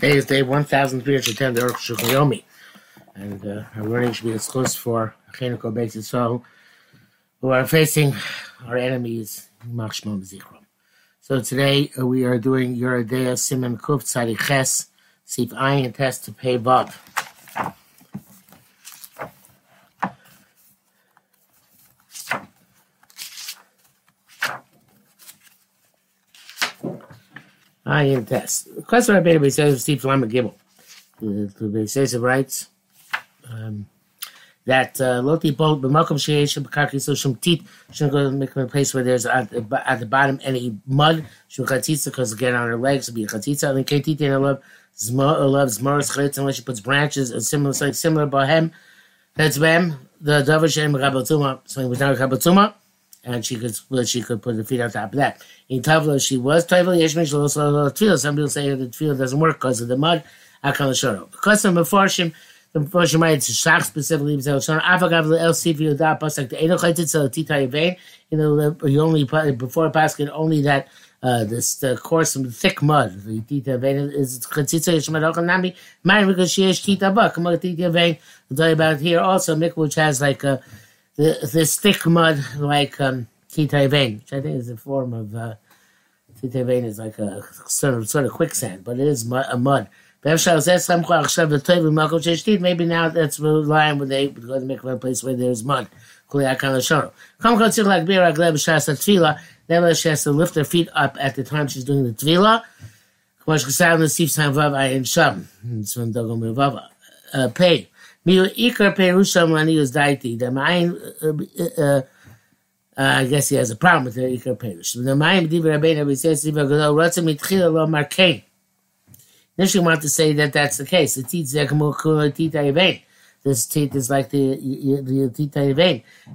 Today is day 1310 of the Urk Shukhayomi. And uh, our learning should be close for Acheniko Beis Yisrael, who are facing our enemies, Machshmon Zichron. So today uh, we are doing Yoreh De'ah Simon Kuf Tzadi Ches, Sif Ayin Test to pay Vav. Ayin Test. The question Rabbi says Steve Lama Gimel. The says it writes um, that uh, Loti Bolt Sheish B'Karki So Shum Tit shouldn't go make a place where there's at, at the bottom any mud Shum Chatzitza because again on her legs would be a Chatzitza and Ketit in a love Zmor love Zmoris Chalitz unless she puts branches and similar like similar Bohem that's them the Dover Shem Rabatuma so it was not Rabatuma and she could well, she could put the feet on top of that. In Tavla, she was Tavla Yeshmish Tefillah. Some people say the tefillah doesn't work because of the mud. Akal Shoro. Because of Mefarshim, the Mefarshim write it's Shach specifically. Avagav El Sivi Uda Pasak the Edo Chaitit So Tita Yevain. You know, you only before Paskin only that. Uh, this the course of thick mud. The tita vein is chatzitza yishmad ochanami. Mine because she is tita bak. Come on, tita vein. I'll tell you about here also. Mikvah which has like a the, this thick mud like um, vein, which I think is a form of uh, vein is like a sort of sort of quicksand, but it is mud, a mud. Maybe now that's line where they would go to make a place where there's mud. Nevertheless, she has to lift her feet up at the time she's doing the tvila. Uh, Daiti. The Mayan, uh, uh, I guess he has a problem with the Ikar Perush. The Mayan Diva Rabbeinu, Mitchila Lo Markein. Want to say that that's the case. The teeth Zekmukula Tita Yevain. This teeth is like the the Tita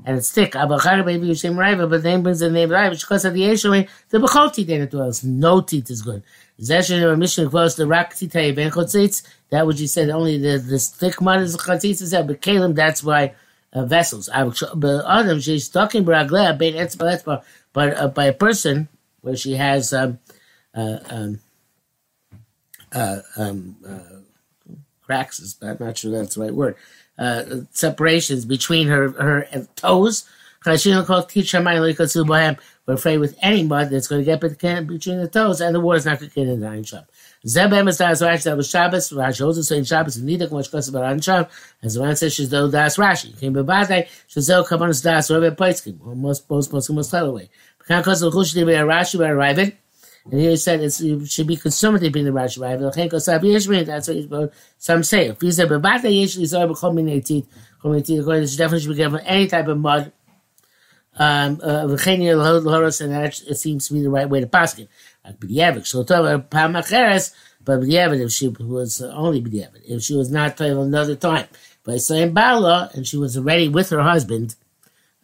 and it's thick. Abachar baby Yushem Raiva, but then brings the name Raiva because of the Yeshua. The Bechol teeth ain't dwells. No teeth is good. Zeshin or mission close the Rak Yevain Chotzitz. That which you said only the this thick mud is Chotzitz there, but Kalim that's why uh, vessels. But Adam she's talking Braglea bein etzba but uh, by a person where she has um, uh, um, uh, um, uh, cracks, I'm not sure that's the right word. Uh, separations between her her toes. We're afraid with any mud that's going to get between the toes, and the water's not going to get in the iron shop. Zebem is das Rashi that was Shabbos. Rashi also saying Shabbos and Nidak much closer about Ansham. As the man says, she's though das Rashi. Came by Badai, she's though come on das Rabbi Poitskim. Most most most most tell away. Because cause the Chush to be a Rashi by arriving. And he said it should be consumative being the Rashi by arriving. That's what some say. If he said, but Badai usually saw Bechom in teeth. According to definitely should be given any type of mud. Um, uh, and it seems to be the right way to pass it. Like b'diavad, she'll tell her pamacheres, but b'diavad if she was only b'diavad, if she was not told another time. But saying bala, and she was already with her husband,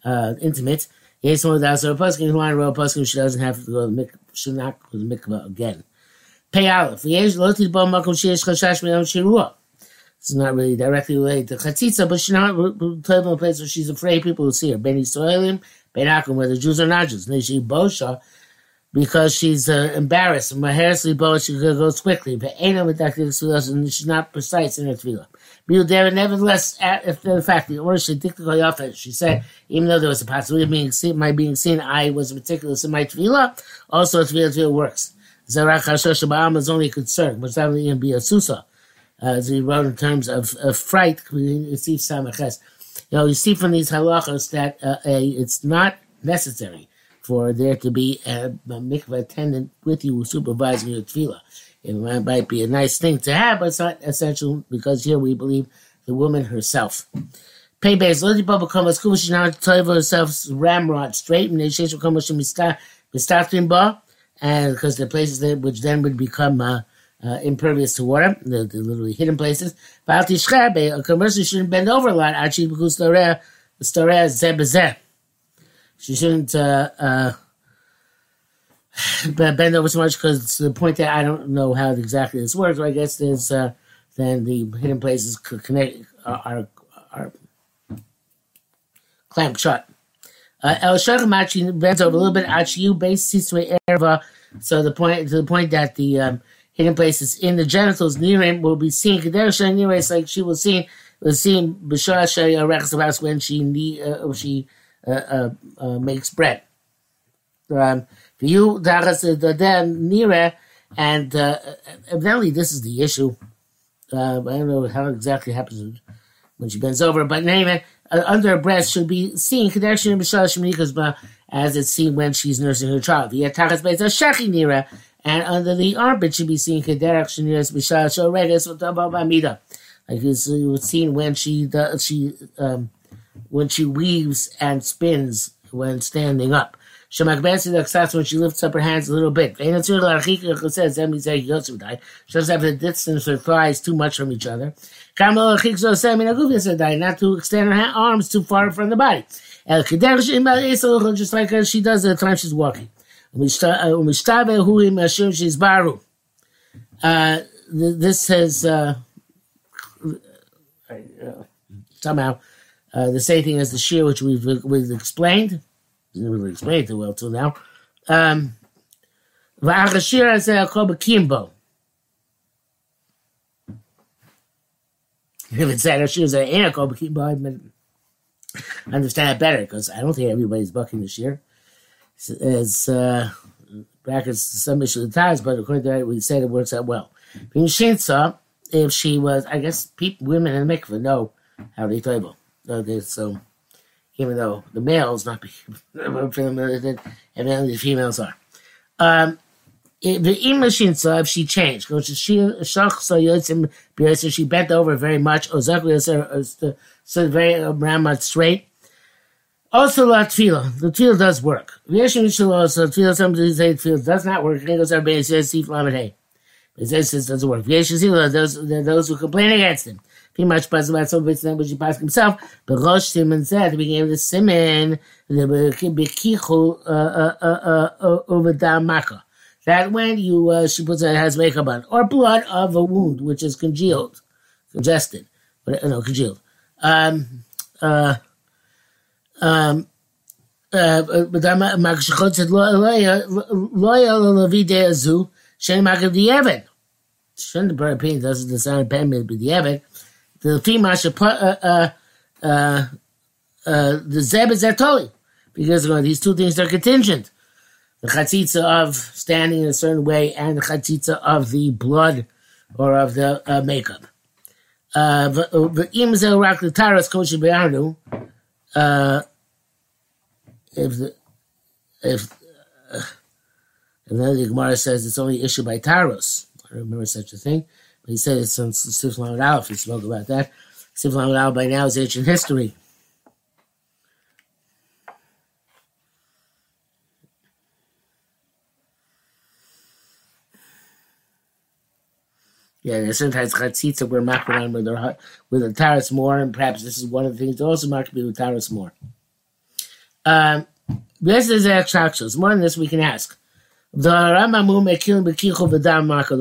uh, intimate. Yes, one without her paskin, who on royal paskin, she doesn't have to go to the mikvah, should not go to the mikvah again. Pay aleph. Yes, lo tidbo makom sheyesh chashash me'am shirua. It's not really directly related to chatzitza, but she's not told in a place where she's afraid people will see her. Beni soilim, benakum, whether Jews or not Jews. Neshi bosha, because she's uh, embarrassed. Maheriously both she goes quickly, but ain't and she's not precise in her tefillah. Nevertheless, if the fact the order she dictated she said, even though there was a possibility of being seen, my being seen, I was meticulous in my tefillah. Also, tefillah tefillah works. Zarach Hashosh Ba'am is only concern, but that would even be a susa, uh, as he wrote in terms of, of fright. You see, You know, you see from these halachas that uh, a, it's not necessary for there to be a, a mikveh attendant with you supervising your tefillah. It might be a nice thing to have, but it's not essential because here we believe the woman herself. Pay base, let the bubble come as. She's not tell herself ramrod straight, and they she's come with mistatin ba, and because the places that which then would become uh, uh, impervious to water, the, the literally hidden places. But commercial shouldn't bend over a lot. Actually, because she shouldn't uh, uh, bend over so much because to the point that I don't know how exactly this works. I guess there's uh, then the hidden places connect are are, clamped shut. Uh, El Shachamachi bends over a little bit. Achiu base erva. So the point to the point that the um, hidden places in the genitals. Nirim will be seen. Kedersha Nirim like she was seen was seen b'shara shayarechs when she uh, she uh, uh, uh, makes bread. Um, you the then nira, and uh, evidently this is the issue. Uh, I don't know how exactly happens when she bends over, but anyway, uh, under her breast should be seen connection as it's seen when she's nursing her child. And under the armpit should be seen like it's, it was seen when she does, she um, when she weaves and spins when standing up. Shemakbesi when she lifts up her hands a little bit. She doesn't have the distance her thighs too much from each other. Not to extend her arms too far from the body. Just like she does at the time she's walking. We start uh, we. Uh th this has uh, uh, somehow uh, the same thing as the shear, which we've, we've explained. Didn't really explain it too well till now. Um. If it said Ashir is a kol kimbo, I understand it better because I don't think everybody's bucking the shear. It's uh, brackets some issue of the times, but according to that, we say it works out well. Being Shinsa, if she was, I guess people, women in the mikveh know how they table. So even though the males not and then the females are. Um, the imashinsa, if she changed, because she she bent over very much, or so very around much straight. Also, la tefillah. The tefillah does work. V'yeshim also tefillah. Somebody say tefillah does not work. It goes everybody says lamed hey. It says this doesn't work. V'yeshim those those who complain against him. Pretty much Pas about some bits which he passed himself. But Rosh Simon said beginning of the Simon, the Bekichu uh, uh, uh, over Damaka. That when you uh, she puts her has makeup on, or blood of a wound which is congealed, congested, but no congealed. Um, uh, Makshachot said, "Lo yal levi de'azu shen makav di'evet." Shouldn't the opinion doesn't design be di'evet the female should put uh, uh, uh, uh, the zeb is atoli because uh, these two things are contingent. The chatzitza of standing in a certain way and the chatzitza of the blood or of the uh, makeup. Uh, the imzel rak the taras kosher be'arnu. If the if uh, and then the Gemara says it's only issued by taros. I remember such a thing. He said it's on Sif Lamed. He spoke about that. Sif by now is ancient history. Yeah, sometimes chatzitza we're on with the with the taras more, and perhaps this is one of the things that also marked with taras more. Um, this is extractions. More than this, we can ask. The Rambam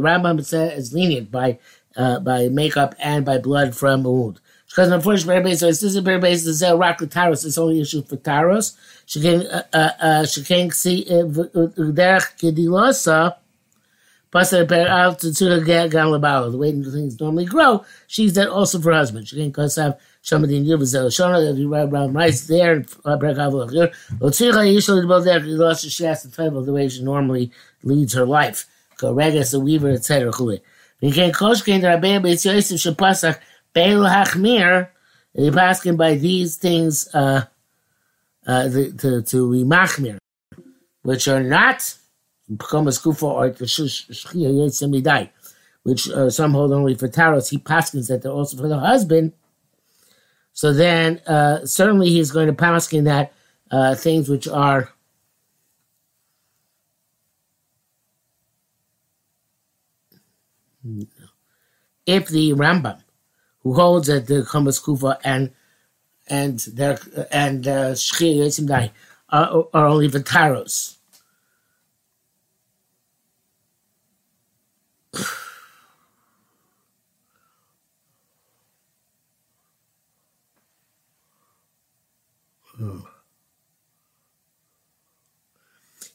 Rambam is lenient by uh, by makeup and by blood from a wound. Because unfortunately, so this is base. The rock taros. It's only issue for taros. She can uh, uh, uh she can see uh, derech out to the The way things normally grow, she's that also for husband. She can cause have somebody in Yubzel Shona that you write around right there break off of here. Otzira usually about there he lost she has to of the way she normally leads her life. Go regas the weaver, etc. We can koshkin Rabbeinu Beis Yosef Shapasach Beil Hachmir. They asking by these things uh, uh, the, to to be machmir, which are not become a skufa or the shchia yetzimidai, which uh, some hold only for taros. He paskins that they're also for the husband. So then, uh, certainly he's going to paskin that uh, things which are if the Rambam, who holds that the Chamas Kufa and and their and uh, Shchir are, are only Vitaros,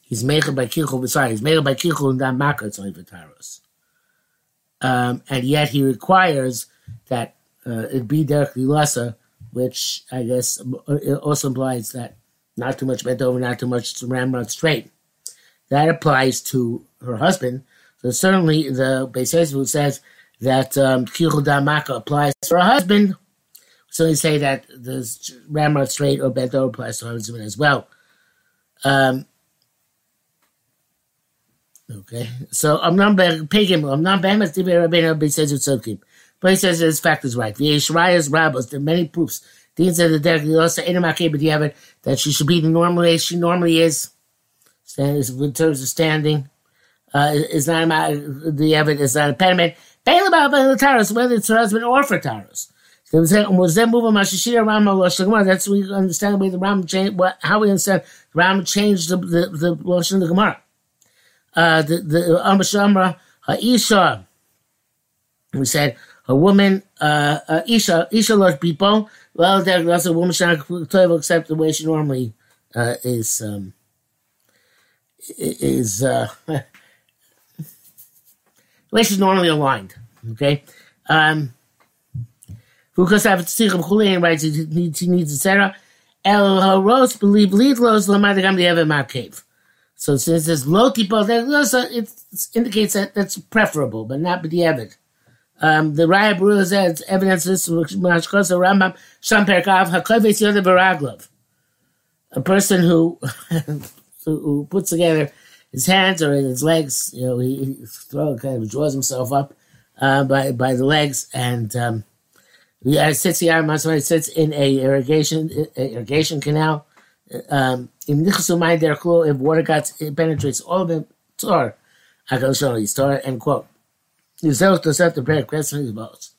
He's made by Kichel, sorry, he's made by Kichel and Maka, it's only for Taros. um, and yet he requires that uh, it be Derek Lilasa, which I guess also implies that not too much bent over, not too much ramrod straight. That applies to her husband. So certainly the Beis who says that um, Maka applies to her husband. So they say that the ramrod straight or over applies to husband as well. Um, okay, so I'm not pagim. I'm not behemoth. Divrei Rabbeinu says it's okay, but he says his fact is right. The Yishrayas Rabbos. There are many proofs. Dean said the derek also it that she should be the normal way she normally is. In terms of standing. Uh, is not the evidence is not a impediment. Bail about the taros, whether it's her husband or for taros. That's we understand the way the Ram changed. What how we understand Ram changed the the the Lashon of the Gemara. Uh, the the Amr Ha'isha. We said a woman, uh, uh, Isha, Isha loves people. Well, that's a woman should accept the way she normally uh, is um, is uh, the way she's normally aligned. Okay. Um, because I have tzichem chulein writes he needs he needs etc. El haros believe lead los lamadagam the ever cave. So since there's low tipo, it indicates that that's preferable, but not b'di'evet. Um, the Raya Brura says evidence this Mashkosa Rambam Sham Perkav Hakoves Yoda Baraglov. A person who who puts together his hands or his legs, you know, he, he throw kind of draws himself up uh, by by the legs and um, he sits here. He sits in a irrigation a irrigation canal. Um, if water got penetrates all of them, tor, I can show you tor end quote. Yisrael Tosefta Perek Kresman Yisrael.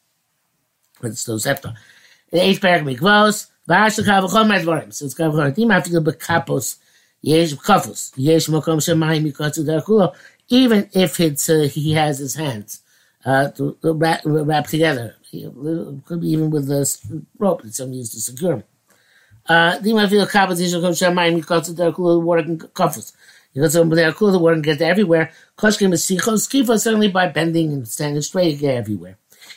It's Tosefta. The eighth Perek Mikvos, V'ash L'chav V'chol Medvorim. So it's Kav Chol Tim Afilu B'kapos, Yesh Kafos, Yesh Mokom Shemayim Yikotzu Derkulo, even if it's, uh, he has his hands uh, to, to wrap, wrap together. Could be even with the rope that some used to secure him. Uh, the Afilu Kapos, Yesh Mokom Shemayim Yikotzu Derkulo, water can Kafos. Because when they're cool, the word can get everywhere. Koshkim is sichos, skifa certainly by bending and standing straight, get everywhere.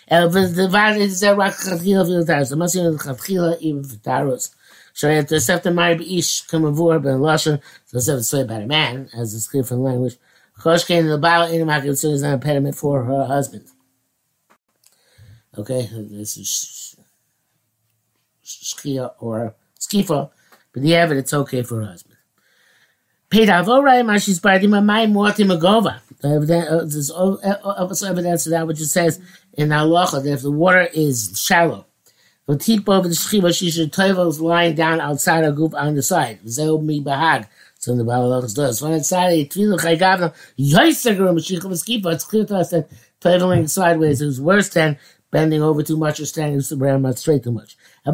The vad is there rak chatchila for the. The must be the chatchila even for taros. So you have to accept the mari ish kamavur ben lashon. So it's have to about a man, as it's clear from the language. The Bible in the so is not an impediment for her husband. Okay, this is shkia or skifa, but the evidence it's okay for her husband. Pedavorai Mashis Bardima Mai Morti Magova. Uh, there's also uh, evidence of that which it says in Halacha that if the water is shallow, the tipo of the shchiva she should is lying down outside her group on the side. Zeu mi bahag. So in the Balalochas does. When it's side, tefillah chaygavna yoisager mashiach of skipa. It's clear to us that toiling sideways is worse than bending over too much or standing around straight too much. So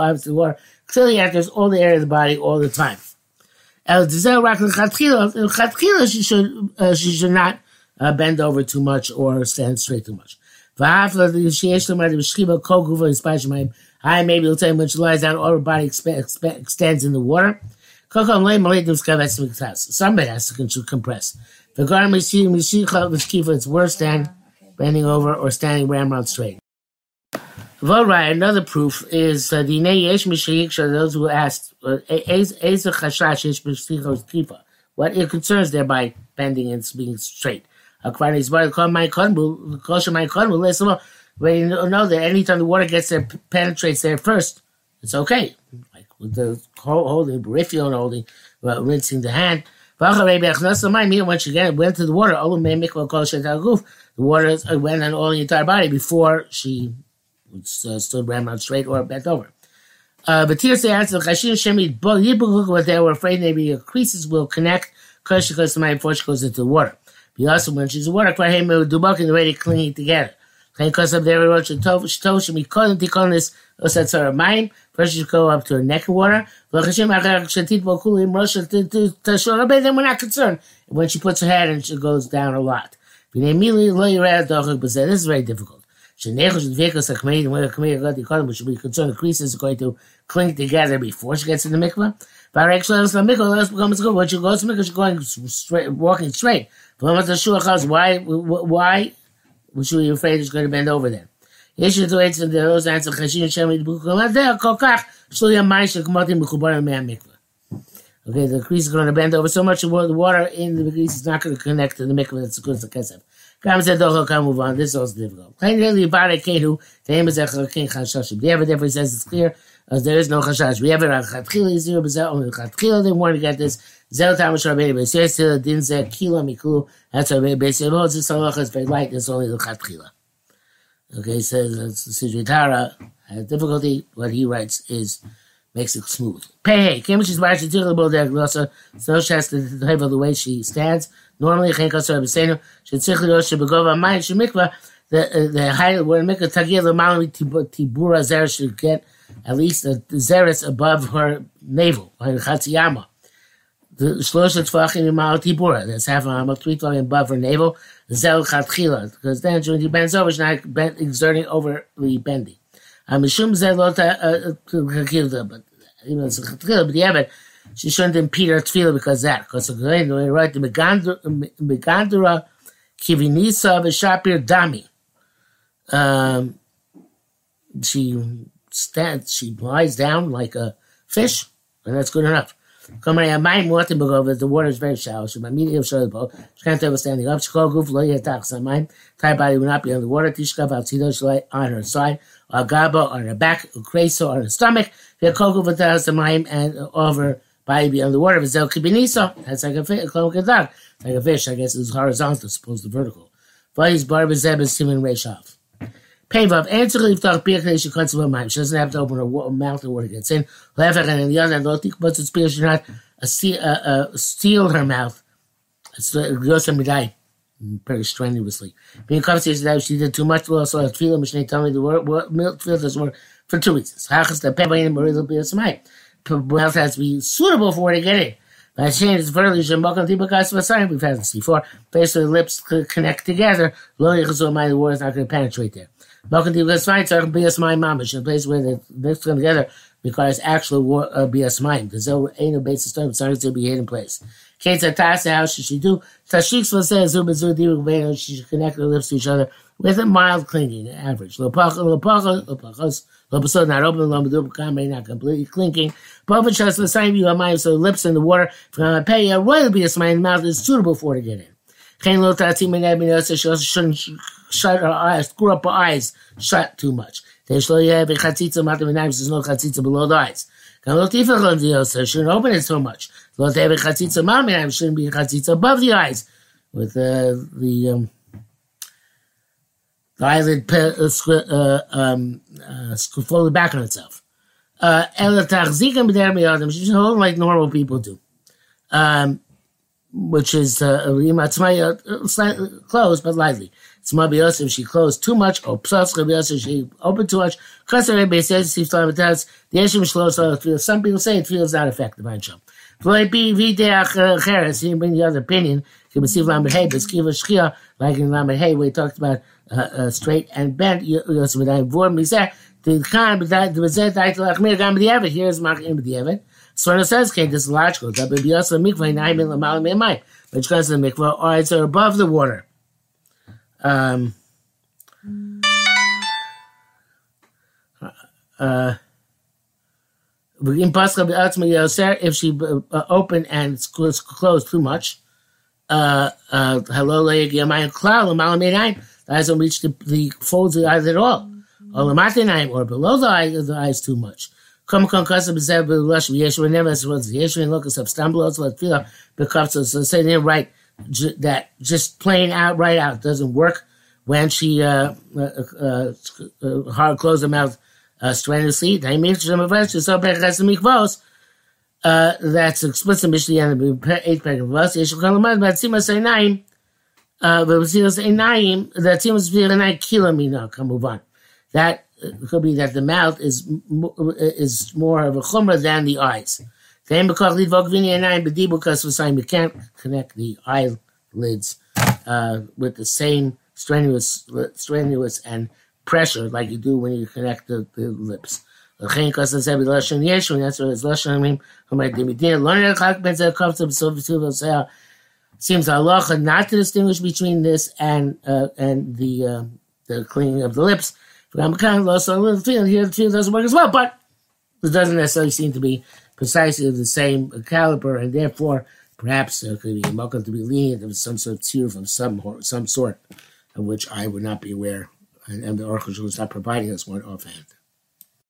obviously, water clearly enters all the area of the body all the time. She should, uh, she should not uh, bend over too much or stand straight too much. I maybe will tell you she lies down, all her body extends in the water. Somebody has to compress. The garden mishicha it's worse than bending over or standing ramrod straight. Vorai, another proof is uh, the Yesh Mishayiksha, those who asked, uh, what it concerns there by bending and being straight. When you know that anytime the water gets there, penetrates there first, it's okay. Like with the holding, the peripheral holding, uh, rinsing the hand. When she went to the water, the water went on all the entire body before she uh, stood ramrod straight or bent over. Uh, but here they answer Chashin Shemit what they were afraid maybe your creases will connect because she goes to my before she goes into the water. But also when she's in the water, quite him dubak and the way they cling together. Because of their roach and tov, she told me couldn't take on this osat sort of mine. First you go up to her neck of water. Then we're not concerned when she puts her head and she goes down a lot. This is very difficult. A should be concerned the creases are going to cling together before she gets in the mikvah. A. When you go to mikvah, you're going straight, walking straight. Why, why should you afraid it's going to bend over then? יש את זה אצל דרוס אצל חשים שם ידבקו לדרך כל כך שלא יהיה מים של כמותים מחוברים מהמקווה. Okay, the crease is going to bend over so much the water in the crease is not going to connect to the mikvah that's good as the kesef. גם זה דוכל כמובן, this is also difficult. לכן really about it כהו, תהיה בזה כן חשש. בדיעבד therefore he says it's clear, as there is no חשש. בדיעבד לכתחילה הזהירו בזה, או לכתחילה they want to get this, Zero time of Shabbat Beis Yisrael, Din Zeh, Kila Miku, that's Shabbat Beis Yisrael, it's just Allah, it's very light, it's only Luchat Kila. Okay, so Sujitara uh, has difficulty, what he writes is, makes it smooth. Pay, Kim, she's why she's doing the bull deck, Rosa, so she has to have the way she stands. Normally, Chenka Sor Besenu, she tzich lo, she begova mai, she mikva, the, uh, the high, where a tagia, the mount, tibura zer, should get at least a zeres above her navel, her chatziyama. The shlosha tfachim imal tibura, that's half a amal, three tefachim above her navel, zel chatchila, because then when he bends over, she's not bent, exerting overly bending. Mishum zelota chakilda, but even it's chatchila, but yeah, but she shouldn't impede her tefillah because that, because the way right, the megandura kivinisa v'shapir dami. Um, she stands, she lies down like a fish, and that's good enough. Mayim water begov the water is very shallow. The boat. She can't ever standing up. She called goof lo yatach samayim. Tie body will not be on the water. Tishkav al tzido shalai on her side. Or gaba on her back. Ukreso on her stomach. Call goof without samayim and over body be on the water. Vizel kibinisa. That's like a fish. Like a fish. I guess it's horizontal, supposed to vertical. Vayis bar bezeb is simin reshav. Pavav, answer liftach birkei she of a She doesn't have to open her mouth and water gets in. Lefach and the other lo tik but it's should not a steal her mouth. It's yosem midai very strenuously. That she did too much, well, so I feel Mishneh tell me the word milk feel this word for two reasons. Hachas the peva in Marizal Biasamai. Mouth has to be suitable for her to get in. Saying it's verily Shemokan Tibakas Vasai, we've had this before. Basically, the lips connect together. Lo Yechazomai, the word is not going to penetrate there. Bias Mind, so Bias Mind Mamish, a place where the mixed come together requires actual war, uh, Bias Mind. There's no ain't no basis term, it's to be hidden place. Kate Tasa, how should she do? Tashiks will say, Zuba Zuba she should connect her lips to each other with a mild clinking, average. Lopacha, Lopacha, Lopachos, Lopasod not open, Lomadubakame not completely clinking. Boven Shas Lasayim, are so lips in the water, from a pay, a royal Bias Mind mouth is suitable for to get in. Chain Lo Tati Menabin, she also shouldn't shut her eyes, screw up her eyes, shut too much. There's no chatzitza below the eyes. Shouldn't open it so much. Shouldn't be chatzitza above the eyes, with uh, the um, the eyelid uh, uh, um, uh, folded back on itself. Uh, she should hold like normal people do. Um, which is uh, uh, closed but lightly. It's Rabbi Yosef, she closed too much, or plus Rabbi Yosef, she opened too much. Because Rabbi says, the Yeshim Shlos, some people say it feels not effective on Shem. He bring the other opinion. You can see Lamed Hey, but Skiva Shkia, like in Lamed Hey, we talked about uh, uh, straight and bent. Yosef, I vorm me say, the Khan, but that was it, I tell Achmir Gam B'Diavad, here's Machim B'Diavad. So it says, okay, this is logical. That Rabbi Yosef Mikvah, Naim Lamal Me'amai. Which goes to the mikvah, eyes are above the water. Um, uh, if she uh, open and closed too much, uh, uh, eyes don't reach the, the folds of the eyes at all. Or below the eyes, the eyes too much. Come come custom bezev b'lush v'yeshu never was yeshu and look up stumble also let feel because so say they right that just plain out right out doesn't work when she uh, uh, uh, uh hard closed her mouth uh, strenuously. They make some of us so bad as mikvos. Uh, that's explicit Mishnah and eight pack of us. Yeshu kalamad but sima say nine. Uh, but sima say nine. That sima say nine kilomina. Come move on. That it it could be that the mouth is is more of a chumrah than the eyes. because You can't connect the eyelids uh, with the same strenuous strenuous and pressure like you do when you connect the, the lips. Learn seems halacha not to distinguish between this and uh, and the uh, the cleaning of the lips. Here the tefillin doesn't work as well, but it doesn't necessarily seem to be precisely of the same caliber, and therefore perhaps there could be welcome to be lenient of some sort of tziruf of some some sort, of which I would not be aware, and, and the Aruch is not providing us one offhand.